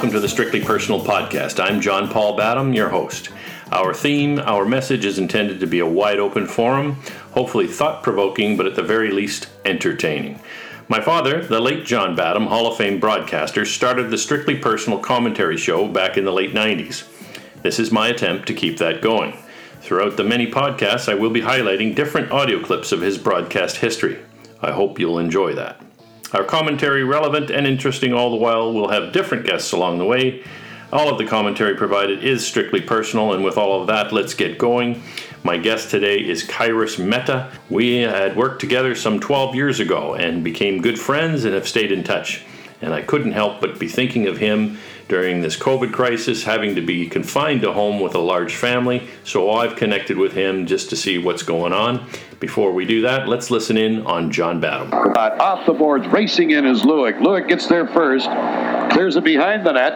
welcome to the Strictly Personal Podcast. I'm John Paul Badham, your host. Our theme, our message is intended to be a wide open forum, hopefully thought provoking, but at the very least, entertaining. My father, the late John Badham, Hall of Fame broadcaster, started the Strictly Personal Commentary Show back in the late 90s. This is my attempt to keep that going. Throughout the many podcasts, I will be highlighting different audio clips of his broadcast history. I hope you'll enjoy that. Our commentary, relevant and interesting all the while, We'll have different guests along the way. All of the commentary provided is strictly personal, and with all of that, let's get going. My guest today is Kairas Mehta. We had worked together some 12 years ago and became good friends and have stayed in touch. And I couldn't help but be thinking of him during this COVID crisis, having to be confined to home with a large family. So I've connected with him just to see what's going on. Before we do that, let's listen in on John Badham. Uh, off the boards, racing in is Lewick. Lewick gets there first, clears it behind the net,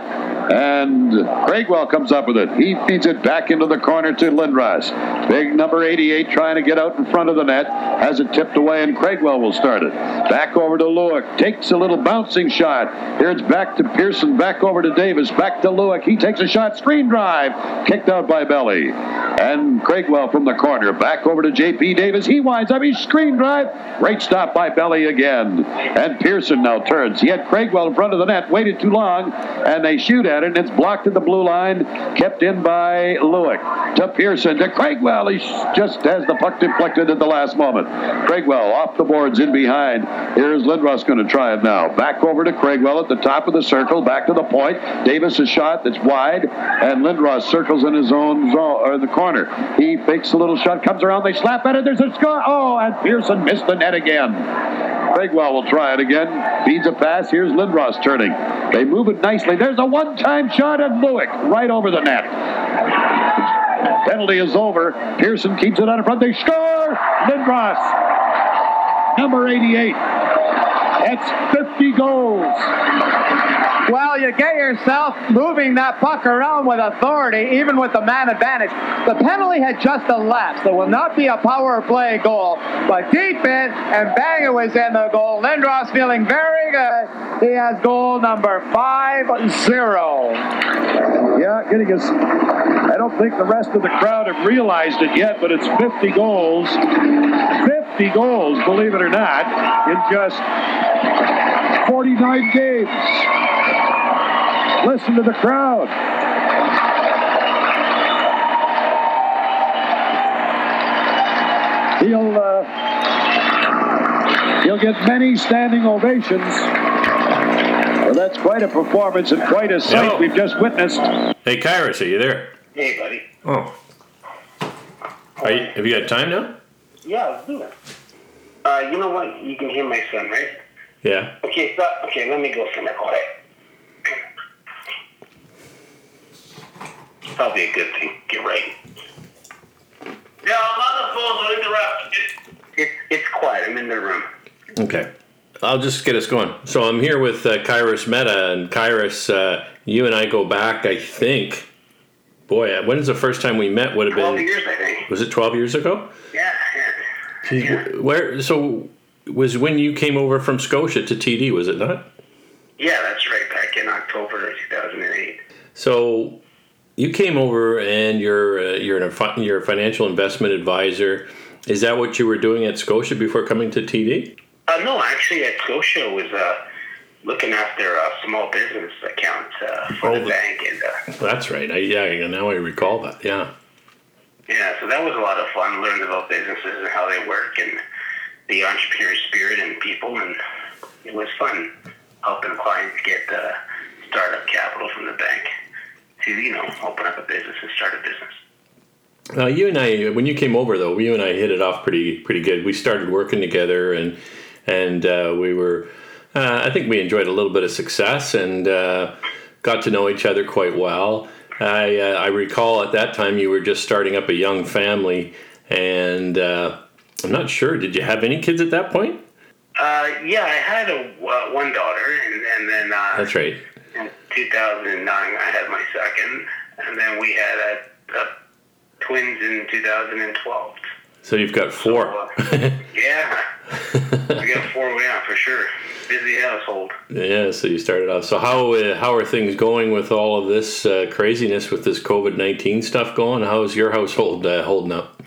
and Craigwell comes up with it. He feeds it back into the corner to Lindros. Big number 88 trying to get out in front of the net, has it tipped away, and Craigwell will start it. Back over to Lewick, takes a little bouncing shot. Here it's back to Pearson, back over to Davis, back to Lewick. He takes a shot, screen drive, kicked out by Belly. And Craigwell from the corner, back over to J.P. Davis. He winds up, he screen drive, great stop by Belly again. And Pearson now turns. He had Craigwell in front of the net, waited too long, and they shoot at it, and it's blocked at the blue line, kept in by Lewick. To Pearson, to Craigwell. He just has the puck deflected at the last moment. Craigwell off the boards in behind. Here's Lindros going to try it now. Back over to Craigwell at the top of the circle, back to the point. Davis a shot that's wide, and Lindros circles in his own zone, or the corner. He fakes a little shot, comes around, they slap at it, there's a score. Oh, and Pearson missed the net again. Craigwell will try it again. Feeds a pass. Here's Lindros turning. They move it nicely. There's a one-time shot at Lewick right over the net. Penalty is over. Pearson keeps it out in front. They score. Lindros, number 88. That's 50 goals. Well, you get yourself moving that puck around with authority, even with the man advantage. The penalty had just elapsed. There will not be a power play goal, but deep in, and bang, it was in the goal. Lindros feeling very good. He has goal number 5-0. Yeah, getting his... I don't think the rest of the crowd have realized it yet, but it's 50 goals. 50 goals, believe it or not, in just 49 games. Listen to the crowd. He'll uh, he'll get many standing ovations. Well, that's quite a performance and quite a sight Yo. we've just witnessed. Hey, Kairas, are you there? Hey, buddy. Oh. Are you, have you got time now? Yeah, let's do it. Uh, you know what? You can hear my son, right? Yeah. Okay, so, okay, let me go somewhere quiet. Probably a good thing. Get ready. Yeah, I'm on the phone. Don't interrupt. It's, it's quiet. I'm in the room. Okay. I'll just get us going. So I'm here with uh, Kairas Mehta, and Kairas, uh, you and I go back, I think. Boy, when's the first time we met? Would have 12 been. years, I think. Was it 12 years ago? Yeah, yeah. Geez, wh- Where? So was when you came over from Scotia to TD, was it not? Yeah, that's right. Back in October 2008. So you came over and you're uh, you're, an, you're a financial investment advisor. Is that what you were doing at Scotia before coming to TD? Uh, no, actually, at Scotia was uh, looking after a small business account uh, for Oh, the the- bank, and uh, That's right. I, yeah, now I recall that. Yeah. Yeah, so that was a lot of fun. Learned about businesses and how they work and the entrepreneur spirit and people, and it was fun helping clients get uh, startup capital from the bank to you know open up a business and start a business. Now you and I, when you came over though, you and I hit it off pretty pretty good. We started working together, and and uh, we were, uh, I think we enjoyed a little bit of success and uh, got to know each other quite well. I uh, I recall at that time you were just starting up a young family, and uh, I'm not sure. Did you have any kids at that point? Uh, yeah, I had a uh, one daughter, and, and then uh, That's right. In 2009 I had my second, and then we had a, a twins in 2012. So you've got four. Uh, yeah, I got four, yeah, for sure. Busy household. Yeah, so you started off. So how uh, how are things going with all of this uh, craziness with this COVID nineteen stuff going? How's your household uh, holding up?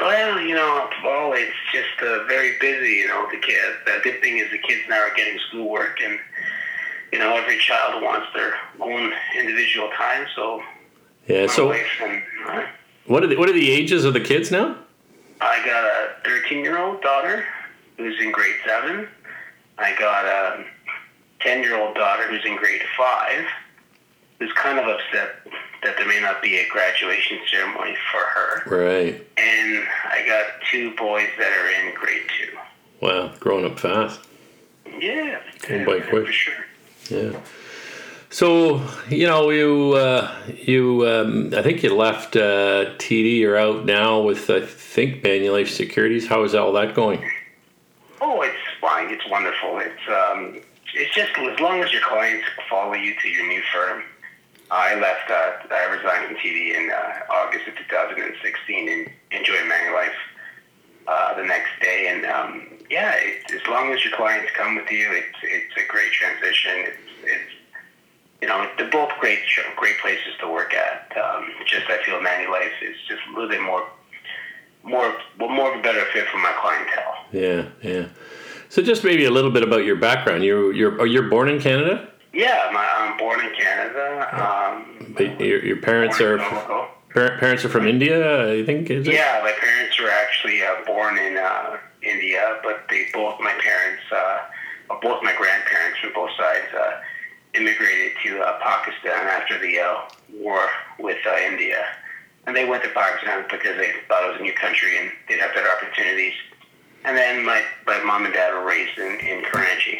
Well, you know, well, it's just uh, very busy. You know, the kids. The good thing is the kids now are getting schoolwork, and you know, every child wants their own individual time. So Yeah. So uh, what are the, what are the ages of the kids now? I got a 13 year old daughter who's in grade seven. I got a 10 year old daughter who's in grade five, who's kind of upset that there may not be a graduation ceremony for her. Right. And I got two boys that are in grade two. Wow, growing up fast. Yeah, Going by quick. for sure. Yeah. So you know you uh, you um, I think you left uh, TD. You're out now with I think Manulife Securities. How is all that going? Oh, it's fine. It's wonderful. It's um, it's just as long as your clients follow you to your new firm. I left. Uh, I resigned from TD in uh, August of 2016 and enjoyed Manulife uh, the next day. And um, yeah, it, as long as your clients come with you, it's it's a great transition. It's it's you know they're both great great places to work at. Um, just I feel Manulife is just a little bit more more well, more of a better fit for my clientele. Yeah, yeah. So just maybe a little bit about your background. You you're oh, you're born in Canada, Yeah, my, I'm born in Canada. Um, but your, your parents are par- parents are from India. I think is it? Yeah, my parents were actually uh, born in uh, India, but they both my parents, uh, both my grandparents from both sides, uh, immigrated to uh, Pakistan after the uh, war with uh, India, and they went to Pakistan because they thought it was a new country and they'd have better opportunities. And then my my mom and dad were raised in, in Karachi,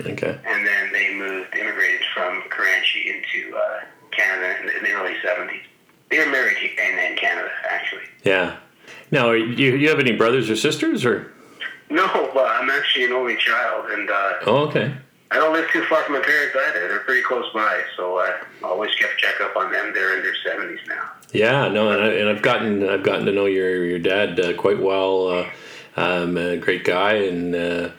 Okay. and then they moved, immigrated from Karachi into uh, Canada in the, in the early '70s. They were married in, in Canada, actually. Yeah. Now, you you have any brothers or sisters or? No, but I'm actually an only child, and uh, Oh, okay. I don't live too far from my parents either. They're pretty close by, so I always kept check up on them. They're in their 70s now. Yeah, no, and, I, and I've gotten I've gotten to know your your dad uh, quite well. Uh, um, a great guy, and uh,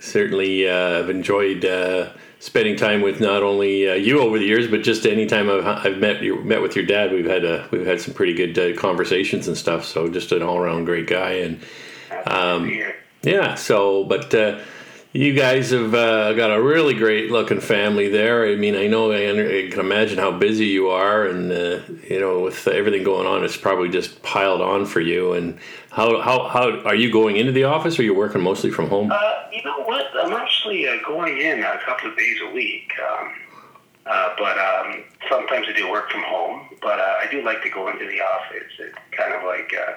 certainly uh, I've enjoyed uh, spending time with not only uh, you over the years, but just any time I've, I've met you met with your dad, we've had a, we've had some pretty good uh, conversations and stuff. So just an all around great guy, and Um, Yeah. So, but uh, you guys have uh, got a really great looking family there. I mean, I know I, I can imagine how busy you are, and uh, you know, with everything going on, it's probably just piled on for you. And how how how are you going into the office, or are you working mostly from home? Uh, you know what? I'm actually uh, going in a couple of days a week. Um, uh, but um, sometimes I do work from home. But uh, I do like to go into the office. It's kind of like, uh,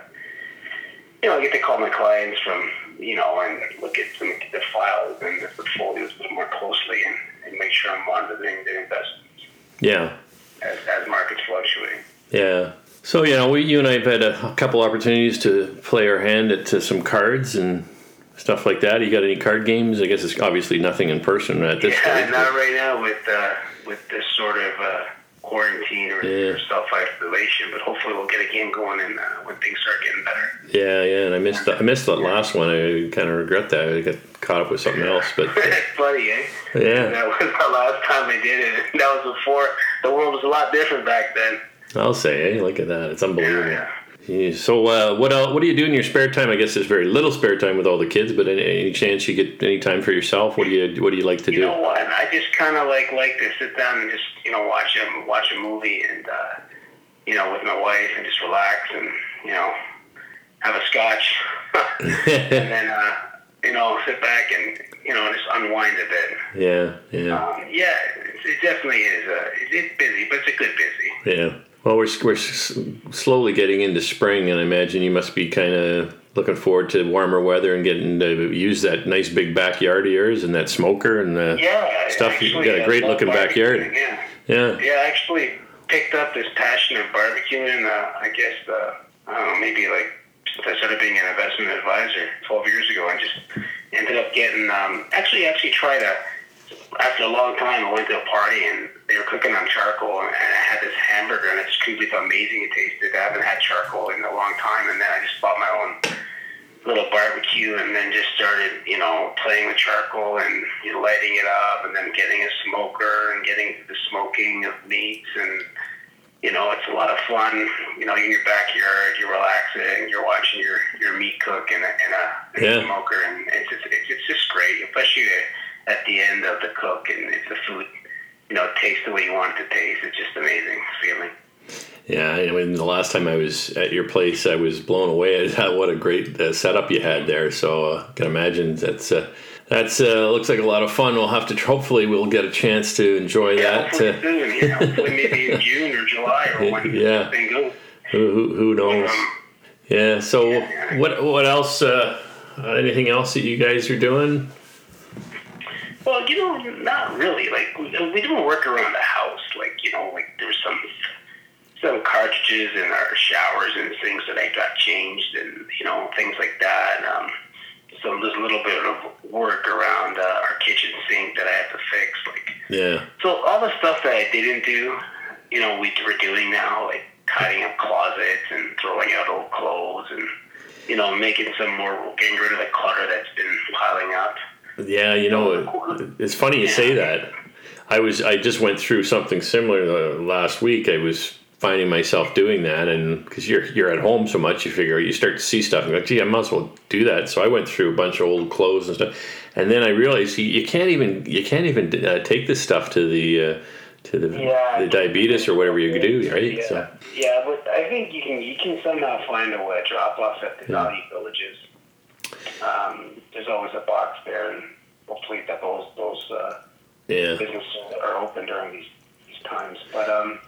you know, I get to call my clients from, you know, and look at some of the files and the portfolios a little more closely and, and make sure I'm monitoring the investments Yeah, as, as markets fluctuate. yeah. So you know, we, you and I have had a, couple opportunities to play our hand at to some cards and stuff like that. You got any card games? I guess it's obviously nothing in person at this Yeah, stage. not right now with uh, with this sort of uh, quarantine or, Yeah. or self isolation, but hopefully we'll get a game going and uh, when things start getting better. Yeah, yeah, and I missed the, I missed that last one. I kind of regret that. I got caught up with something else, but uh, funny, eh? yeah, That was the last time I did it. That was before the world was a lot different back then. I'll say, hey, look at that. It's unbelievable. Yeah, Yeah, So, uh, what else, what do you do in your spare time? I guess there's very little spare time with all the kids, but any, any chance you get any time for yourself? What do you what do you like to You do? know what? I just kind of like like to sit down and just you know watch a watch a movie and uh, you know with my wife and just relax and you know have a scotch and then uh, you know sit back and you know just unwind a bit. yeah, yeah, Um, yeah, it, it definitely is. Uh, it, it's busy, but it's a good busy. yeah. Well, we're we're slowly getting into spring, and I imagine you must be kind of looking forward to warmer weather and getting to use that nice big backyard of yours and that smoker and the Yeah, stuff. You actually, got a uh, great looking backyard. barbecuing, Yeah. Yeah, Yeah, I actually picked up this passion of barbecuing. Uh, I guess uh, I don't know, maybe like since I started being an investment advisor 12 years ago, I just ended up getting. Um, actually, actually tried a. After a long time, I went to a party and they were cooking on charcoal, and I had this hamburger, and I just couldn't believe how amazing it tasted. I haven't had charcoal in a long time, and then I just bought my own little barbecue, and then just started, you know, playing with charcoal and you know, lighting it up, and then getting a smoker and getting the smoking of meats and you know, it's a lot of fun. You know, in your backyard, you're relaxing, you're watching your, your meat cook in a, in a, in Yeah. a smoker, and it's just, it's, it's just great, especially at the end of the cook, and if the food, you know, tastes the way you want it to taste. It's just amazing feeling. Yeah, I mean, the last time I was at your place, I was blown away at what a great uh, setup you had there. So uh, I can imagine that's uh, that's uh, looks like a lot of fun. We'll have to hopefully we'll get a chance to enjoy that. hopefully Uh, soon, know, hopefully maybe in June or July or when Yeah. thing goes. who, who who knows? Um, Yeah. So what what else? Uh, anything else that you guys are doing? Well, you know, not really. Like we, we don't work around the house. Like you know, like there's some some cartridges in our showers and things that I got changed, and you know things like that. Um, so there's a little bit of work around uh, our kitchen sink that I have to fix. Like Yeah. so, all the stuff that I didn't do, you know, we, we're doing now, like tidying up closets and throwing out old clothes and you know making some more getting rid of the clutter that's been piling up. Yeah, you know, it's funny you say that. I was I just went through something similar last week. I was finding myself doing that, and because you're you're at home so much, you figure you start to see stuff and go, "Gee, I might as well do that." So I went through a bunch of old clothes and stuff, and then I realized you, you can't even you can't even uh, take this stuff to the uh, to the Yeah. the diabetes or whatever you do, right? Yeah, So yeah, but I think you can you can somehow find a way to drop off at the Yeah. value villages. Um, there's always a box there, and hopefully that those those uh, yeah, businesses are open during these these times. But um,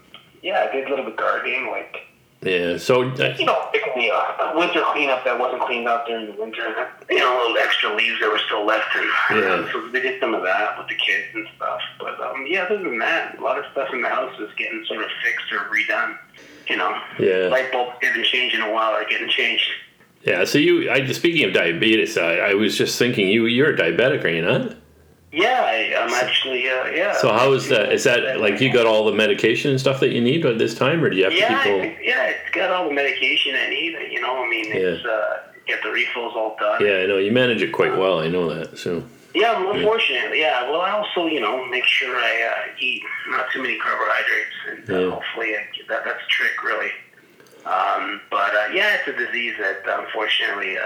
yeah, I did a little bit of gardening, like yeah. So uh, you know, the uh, winter cleanup that wasn't cleaned up during the winter. You know, little extra leaves that were still left, and Yeah. so we did some of that with the kids and stuff. But um, yeah, other than that, a lot of stuff in the house is getting sort of fixed or redone. You know, Yeah. light bulbs haven't changed in a while are getting changed. Yeah. So you, I speaking of diabetes, I, I was just thinking you you're a diabetic, are you not? Yeah, I, I'm actually uh, yeah. So how is that? Is that like you got all the medication and stuff that you need at this time, or do you have to Yeah, keep going? think- yeah, it's got all the medication I need. You know, I mean, it's uh, get the refills all done. Yeah, I know you manage it quite well. I know that. So Yeah, well, unfortunately, yeah. Well, I also, you know, make sure I uh, eat not too many carbohydrates, and uh, Yeah. hopefully I, that, that's a trick, really. Um, but uh, yeah, it's a disease that unfortunately uh,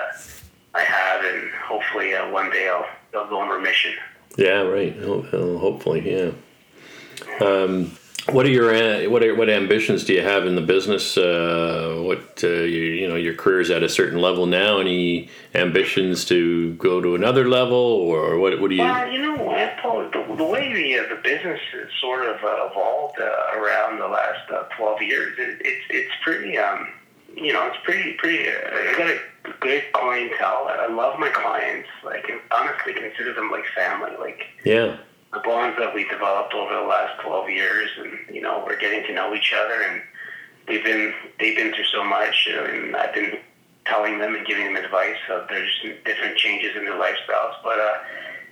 I have, and hopefully uh, one day I'll, I'll go in remission. yeah, right. Ho- ho- Hopefully, yeah. Um, what are your uh, what are, what ambitions do you have in the business? Uh, what uh, you, you know your career's at a certain level now. Any ambitions to go to another level, or what? What do you? Well, you know Paul? The, the way the, uh, the business has sort of uh, evolved uh, around the last uh, 12 years, it, it's it's pretty, um, you know, it's pretty, pretty, uh, I got a good clientele. I love my clients. Like, I can honestly consider them like family. Like, Yeah, the bonds that we developed over the last 12 years and you know we're getting to know each other and we've been they've been through so much and I've been telling them and giving them advice of there's different changes in their lifestyles but uh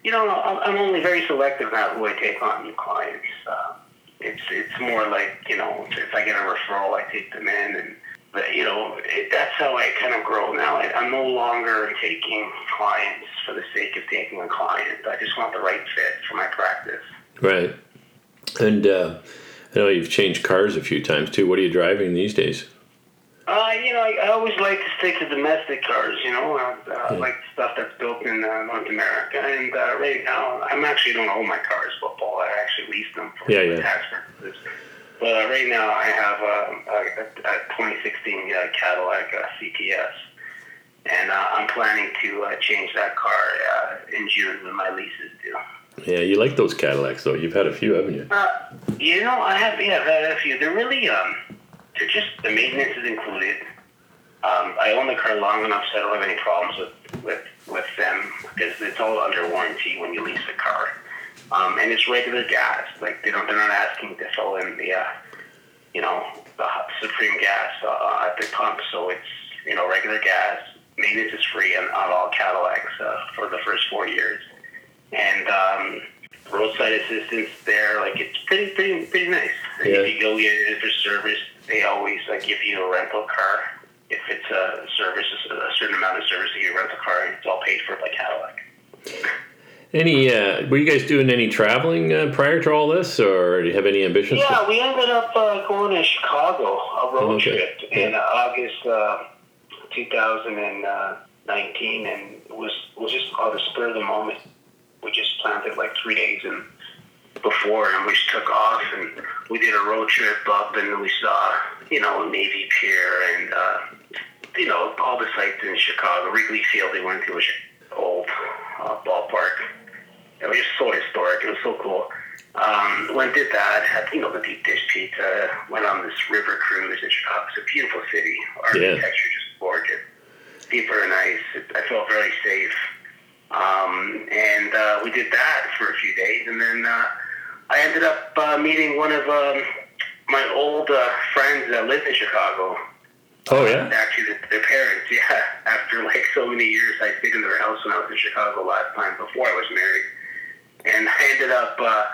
you know I'm only very selective now who I take on new clients. Uh, it's it's more like you know if I get a referral I take them in and but, you know it, that's how I kind of grow now I, I'm no longer taking clients for the sake of taking a client I just want the right fit for my practice right. And uh, I know you've changed cars a few times too. What are you driving these days? Uh, you know, I, I always like to stick to domestic cars. You know, uh, uh, Yeah. like stuff that's built in uh, North America. And uh, right now, I'm actually don't own my cars, football. I actually lease them for Yeah, yeah. tax. But uh, right now, I have uh, a, a, a 2016 uh, Cadillac uh, CTS, and uh, I'm planning to uh, change that car uh, in June when my lease is due. Yeah, you like those Cadillacs though. You've had a few, haven't you? Uh, you know, I have yeah, I've had a few. They're really um, they're just the maintenance is included. Um, I own the car long enough so I don't have any problems with with with them because it's all under warranty when you lease the car. Um, and it's regular gas. Like they don't, they're not asking to fill in the, uh, you know, the supreme gas uh, at the pump. So it's you know regular gas. Maintenance is free on, on all Cadillacs uh, for the first four years and um, roadside assistance there. Like it's pretty, pretty, pretty nice. Yeah. If you go get it for service, they always uh, give you a rental car if it's a service, a certain amount of service you rent the car, and it's all paid for by Cadillac. Any? Uh, were you guys doing any traveling uh, prior to all this, or do you have any ambitions? Yeah, we ended up uh, going to Chicago, a road Okay. trip in August uh, 2019, and it was was just on the spur of the moment. We just planned it like three days and before, and we just took off, and we did a road trip up, and we saw you know Navy Pier and uh, you know all the sites in Chicago. Wrigley Field they went to was old uh, ballpark. It was just so historic. It was so cool. Um, went did that. Had you know the deep dish pizza. Went on this river cruise in Chicago. It's a beautiful city. Architecture just gorgeous. People are nice. It, I felt very safe. Um, and uh, we did that for a few days, and then uh, I ended up uh, meeting one of um, my old uh, friends that lived in Chicago. Oh yeah. Actually, their- their parents. Yeah, after like so many years, I stayed in their house when I was in Chicago last time before I was married, and I ended up uh,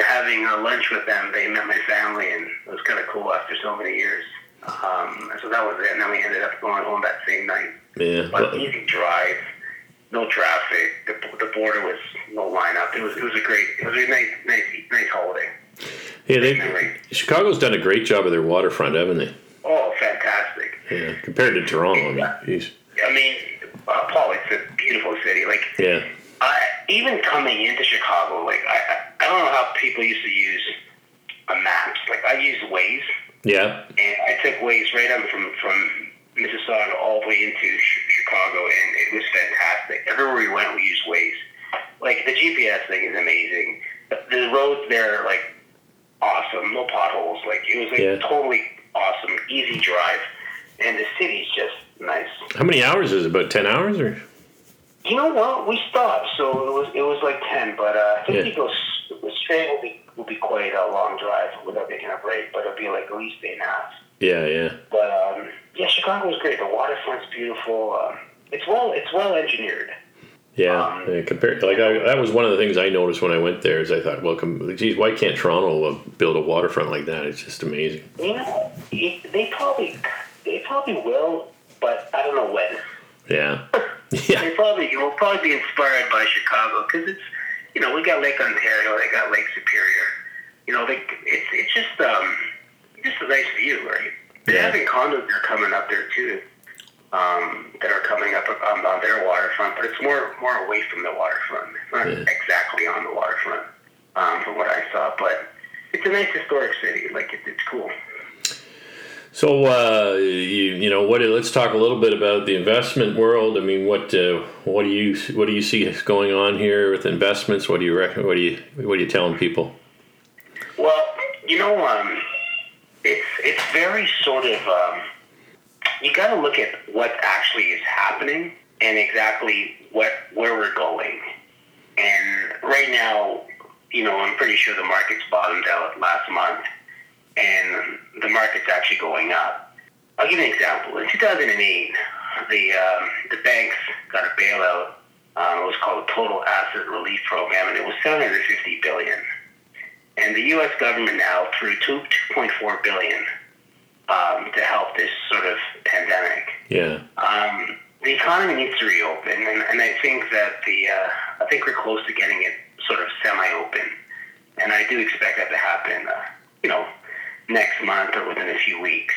having a lunch with them. They met my family, and it was kind of cool after so many years. Um, so that was it. And then we ended up going home that same night. Yeah. But Well, easy drive, no traffic. The, the border was no lineup. It was it was a great. It was a nice nice nice holiday. yeah. They. Chicago's done a great job of their waterfront, haven't they? Oh, fantastic. Yeah. Compared to Toronto, I mean, geez. I mean, uh, Paul, it's a beautiful city. Like Yeah. Even coming into Chicago, like I, I don't know how people used to use a maps. Like I use Waze, Yeah. and I took Waze right on from from Mississauga all the way into Ch- Chicago, and it was fantastic. Everywhere we went, we used Waze. Like the GPS thing is amazing. The, the roads there are like awesome, no potholes. Like it was like Yeah. totally awesome, easy drive, and the city's just nice. How many hours is it? About ten hours, or? You know what? We stopped, so it was it was like ten, but uh, I think Yeah. you go straight will be will be quite a long drive without taking a break, but it'll be like at least eight and a half. Yeah. Yeah. But um, yeah, Chicago was great. The waterfront's beautiful. Um, it's well it's well engineered. Yeah, Um, yeah compared like I, that was one of the things I noticed when I went there. Is I thought, well, com- geez, why can't Toronto uh, build a waterfront like that? It's just amazing. You know, it, they probably they probably will, but I don't know when. Yeah, They yeah, probably will probably be inspired by Chicago because it's you know we got Lake Ontario, they got Lake Superior. You know, they it's it's just um just a nice view, right? They're Yeah. having condos that are coming up there too, um, that are coming up on, on their waterfront, but it's more more away from the waterfront. It's not Yeah. exactly on the waterfront, um, from what I saw, but it's a nice historic city. Like it, it's cool. So uh, you you know what? Let's talk a little bit about the investment world. I mean, what uh, what do you what do you see going on here with investments? What do you reckon? What do you what are you telling people? Well, you know, um, it's it's very sort of um, you got to look at what actually is happening and exactly what where we're going. And right now, you know, I'm pretty sure the market's bottomed out last month, and the market's actually going up. I'll give you an example. In 2008, the um, the banks got a bailout. Um, it was called a Total Asset Relief Program, and it was 750 billion. And the U.S. government now threw two 2.4 billion um, to help this sort of pandemic. Yeah, Um, the economy needs to reopen, and, and I think that the uh, I think we're close to getting it sort of semi-open, and I do expect that to happen, uh, you know, next month or within a few weeks.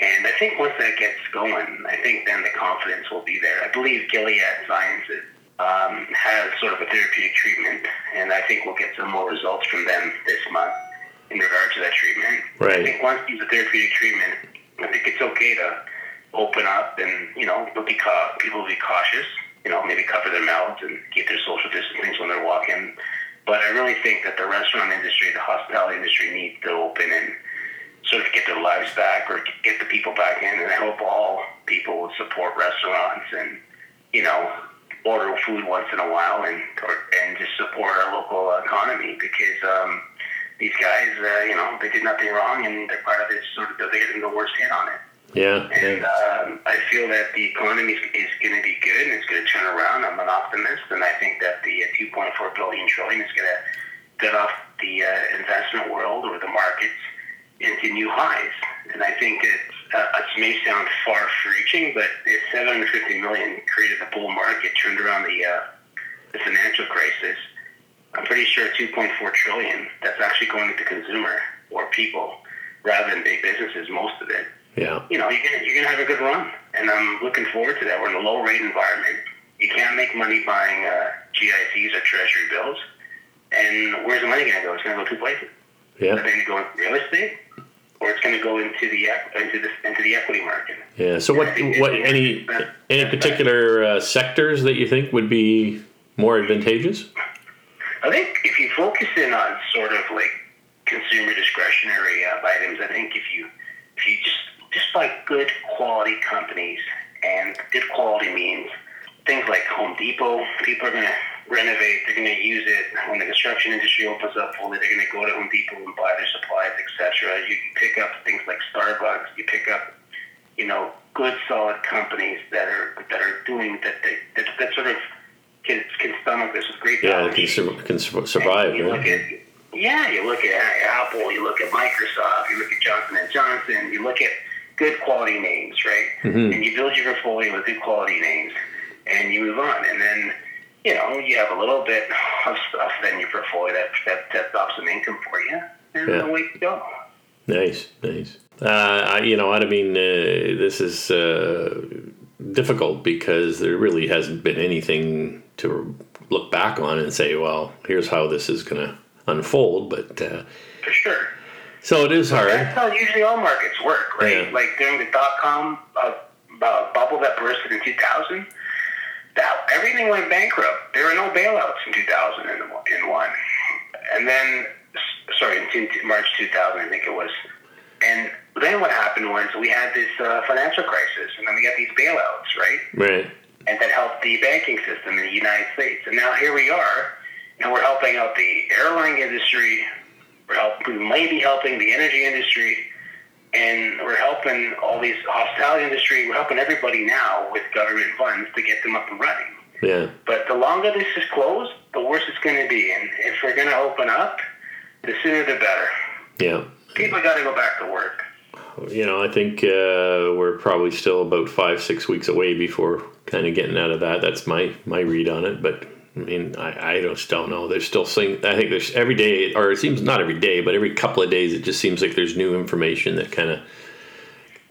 And I think once that gets going, I think then the confidence will be there. I believe Gilead Sciences um, has sort of a therapeutic treatment, and I think we'll get some more results from them this month in regard to that treatment. Right. I think once you use a therapeutic treatment, I think it's okay to open up and, you know, be ca- people will be cautious, you know, maybe cover their mouths and keep their social distancing when they're walking. But I really think that the restaurant industry, the hospitality industry needs to open and sort of get their lives back or get the people back in. And I hope all people will support restaurants and, you know, order food once in a while and or, and just support our local economy because um, these guys, uh, you know, they did nothing wrong and they're part of this sort of they're getting the worst hit on it. yeah, And um, I feel that the economy is, is going to be good and it's going to turn around. I'm an optimist, and I think that the uh, 2.4 billion trillion is going to get off the uh, investment world or the markets into new highs. And I think it's uh, it may sound far reaching, but the 750 million created the bull market, turned around the uh, the financial crisis. I'm pretty sure 2.4 trillion. That's actually going to the consumer or people rather than big businesses. Most of it. Yeah. You know, you're gonna you're gonna have a good run, and I'm looking forward to that. We're in a low rate environment. You can't make money buying uh, GICs or Treasury bills. And where's the money going to go? It's going to go two places. Yeah. It's going to go into real estate, or it's going to go into the into the into the equity market. Yeah. So what what any any particular uh, sectors that you think would be more advantageous? I think if you focus in on sort of like consumer discretionary uh, items, I think if you if you just just buy good quality companies, and good quality means things like Home Depot. People are going to renovate. They're going to use it when the construction industry opens up fully. They're going to go to Home Depot and buy their supplies, etc. You pick up things like Starbucks. You pick up, you know, good solid companies that are that are doing that. They, that, that sort of can, can stomach this with great Yeah, balance can, sur- can sur- survive. You look Right? at yeah, you look at Apple, you look at Microsoft, you look at Johnson and Johnson, you look at good quality names, right? Mhm. And you build your portfolio with good quality names, and you move on. And then you know you have a little bit of stuff in your portfolio that that sets off some income for you, and Yeah. away you go. Nice, nice. Uh, I, you know I mean. Uh, this is uh, difficult because there really hasn't been anything to look back on and say, well, here's how this is going to unfold. But uh, For sure. so it is hard. That's how usually all markets work, right? Yeah. Like during the dot com uh, uh, bubble that bursted in 2000, that everything went bankrupt. There were no bailouts in 2001, and then sorry, in March 2000, I think it was. And then what happened was we had this uh, financial crisis, and then we got these bailouts, right? Right. and that helped the banking system in the United States. And now here we are, and we're helping out the airline industry. We're help, we may be helping the energy industry, and we're helping all these hospitality industry. We're helping everybody now with government funds to get them up and running. Yeah. But the longer this is closed, the worse it's going to be. And if we're going to open up, the sooner the better. Yeah. People got to go back to work. You know, I think uh, we're probably still about five, six weeks away before kind of getting out of that. That's my my read on it. But I mean, I, I just don't know. There's still thing. I think there's every day, or it seems not every day, but every couple of days, it just seems like there's new information that kind of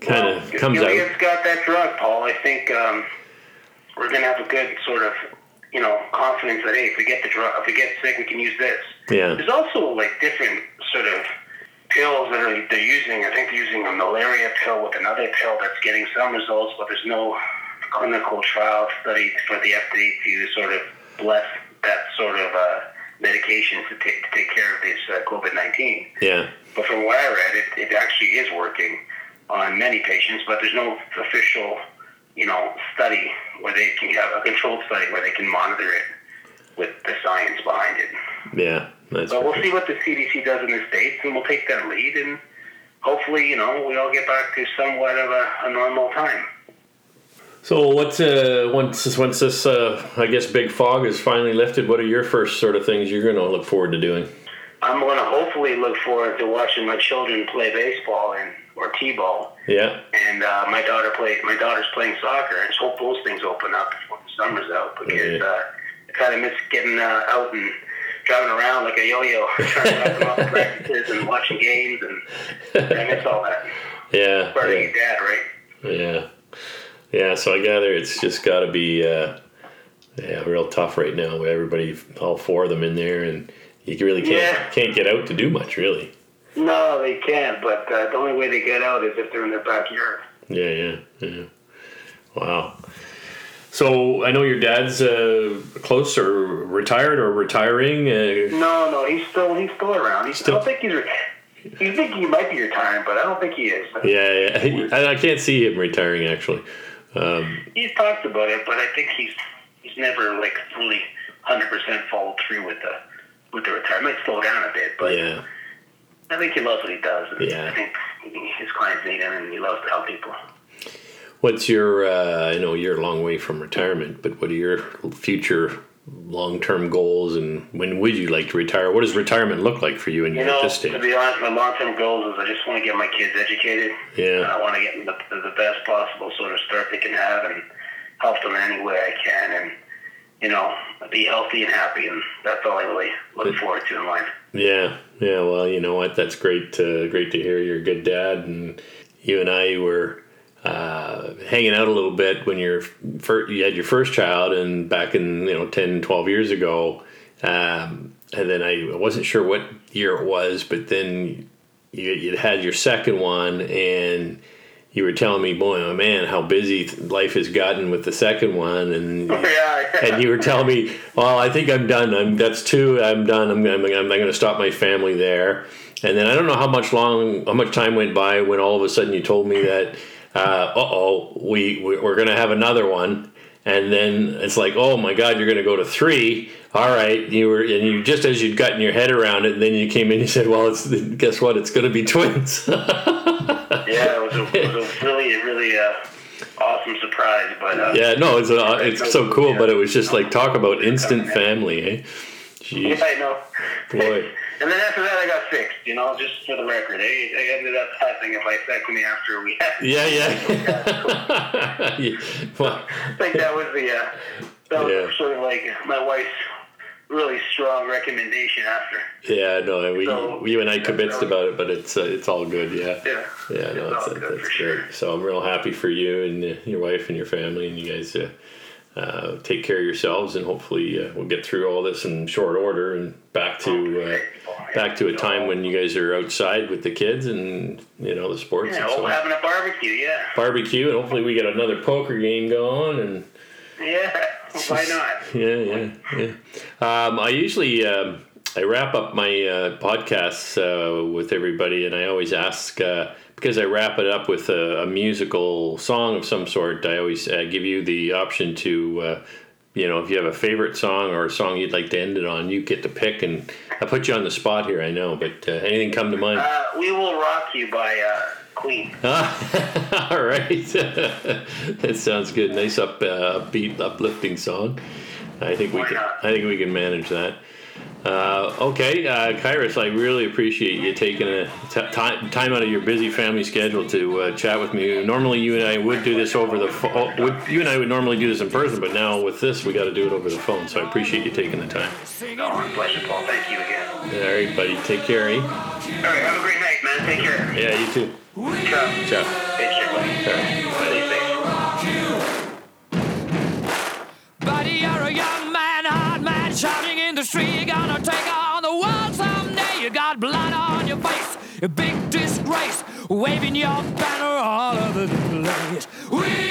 kind of Well, comes Gilead's out. got that drug, Paul. I think um, we're going to have a good sort of, you know, confidence that hey, if we get the drug, if we get sick, we can use this. Yeah. There's also like different sort of pills that are they're using. I think they're using a malaria pill with another pill that's getting some results, but there's no clinical trial study for the FDA to sort of bless that sort of uh, medication to take to take care of this uh, COVID nineteen. Yeah. But from what I read, it, it actually is working on many patients, but there's no official, you know, study where they can have a controlled study where they can monitor it with the science behind it. Yeah. That's But we'll see what the CDC does in the states, and we'll take that lead, and hopefully, you know, we all get back to somewhat of a, a normal time. So what's uh, once once this uh, I guess big fog is finally lifted? What are your first sort of things you're going to look forward to doing? I'm going to hopefully look forward to watching my children play baseball and or t-ball. Yeah. and uh, my daughter play. My daughter's playing soccer, and hope those things open up before the summer's out because Yeah. uh, I kind of miss getting uh, out and driving around like a yo-yo, trying to knock them off practices and watching games, and I miss all that. Yeah. Part of yeah. your dad, right? Yeah, yeah. So I gather it's just got to be, uh, yeah, real tough right now. With everybody, all four of them in there, and you really can't Yeah. can't get out to do much, really. No, they can't. But uh, the only way they get out is if they're in their backyard. Yeah, yeah, yeah. Wow. So I know your dad's uh, close or retired or retiring. Uh, No, no, he's still he's still around. He's, Still- I don't think he's. Re- you think he might be retiring, but I don't think he is. yeah, yeah. I, I can't see him retiring actually. Um, He's talked about it, but I think he's he's never like fully hundred percent followed through with the with the retirement. Might slow down a bit, but yeah, I think he loves what he does. Yeah. I think his clients need him, and he loves to help people. What's your? Uh, I know you're a long way from retirement, but what are your future long-term goals, and when would you like to retire? What does retirement look like for you in your? You at know, this to be honest, my long-term goals is I just want to get my kids educated. Yeah. I want to get them the, the best possible sort of start they can have and help them any way I can and, you know, be healthy and happy. And that's all I really look forward to in life. Yeah, yeah. Well, you know what? That's great. Uh, great to hear. You're a good dad, and you and I were uh, hanging out a little bit when you're fir- you had your first child, and back in you know 10, 12 years ago. Um, and then I wasn't sure what year it was, but then you you had your second one, and you were telling me, boy, oh man, how busy life has gotten with the second one, and Yeah. and you were telling me, "Well, I think I'm done. I'm that's two. I'm done. I'm I'm, I'm, going to stop my family there." And then I don't know how much long, how much time went by when all of a sudden you told me that, uh oh, we we- we're going to have another one. And then it's like, oh my God, you're going to go to three. All right, you were, and you just as you'd gotten your head around it, and then you came in. and You said, well, it's guess what? It's going to be twins. yeah, it was a, it was a really, really uh, awesome surprise. But uh, yeah, no, it's a, it's so cool, but it was just like talk about instant family, eh? Yeah, Jeez, I know. boy. And then after that, I got fixed. You know, just for the record, they, they ended up passing a vasectomy after we had. Yeah, yeah. Yeah, well, I think that was the uh, that was Yeah. sort of like my wife's really strong recommendation after. yeah, no, we, So- you and I convinced about it, but it's uh, it's all good. Yeah, Yeah. yeah, no, It's it's, all good that's for sure. So I'm real happy for you and uh, your wife and your family, and you guys uh, uh, take care of yourselves, and hopefully uh, we'll get through all this in short order and back to uh, back to a time when you guys are outside with the kids and you know the sports Yeah, and so having a barbecue, yeah. Barbecue, and hopefully we get another poker game going and. Yeah, why not? Yeah, yeah, yeah. Um, I usually um, I wrap up my uh, podcasts uh, with everybody, and I always ask uh, because I wrap it up with a, a musical song of some sort. I always uh, give you the option to. Uh, you know, if you have a favorite song or a song you'd like to end it on, you get to pick. And I put you on the spot here, I know, but uh, anything come to mind? Uh, we will rock you by uh, Queen. Ah, all right. that sounds good. Nice up, uh, upbeat, uplifting song. I think we can. not? I think we can manage that. Uh, okay, uh, Kairas, I really appreciate you taking a t- time time out of your busy family schedule to uh, chat with me. Normally, you and I would do this over the phone. You and I would normally do this in person, but now with this, we got to do it over the phone. So I appreciate you taking the time. No, my pleasure, Paul. Thank you again. All right, buddy. Take care, eh? All right, have a great night, man. Take care. Yeah, you too. Ciao. Ciao. Take care, buddy. Shouting in the street. Gonna take on the world someday. You got blood on your face, a big disgrace, waving your banner all over the place. We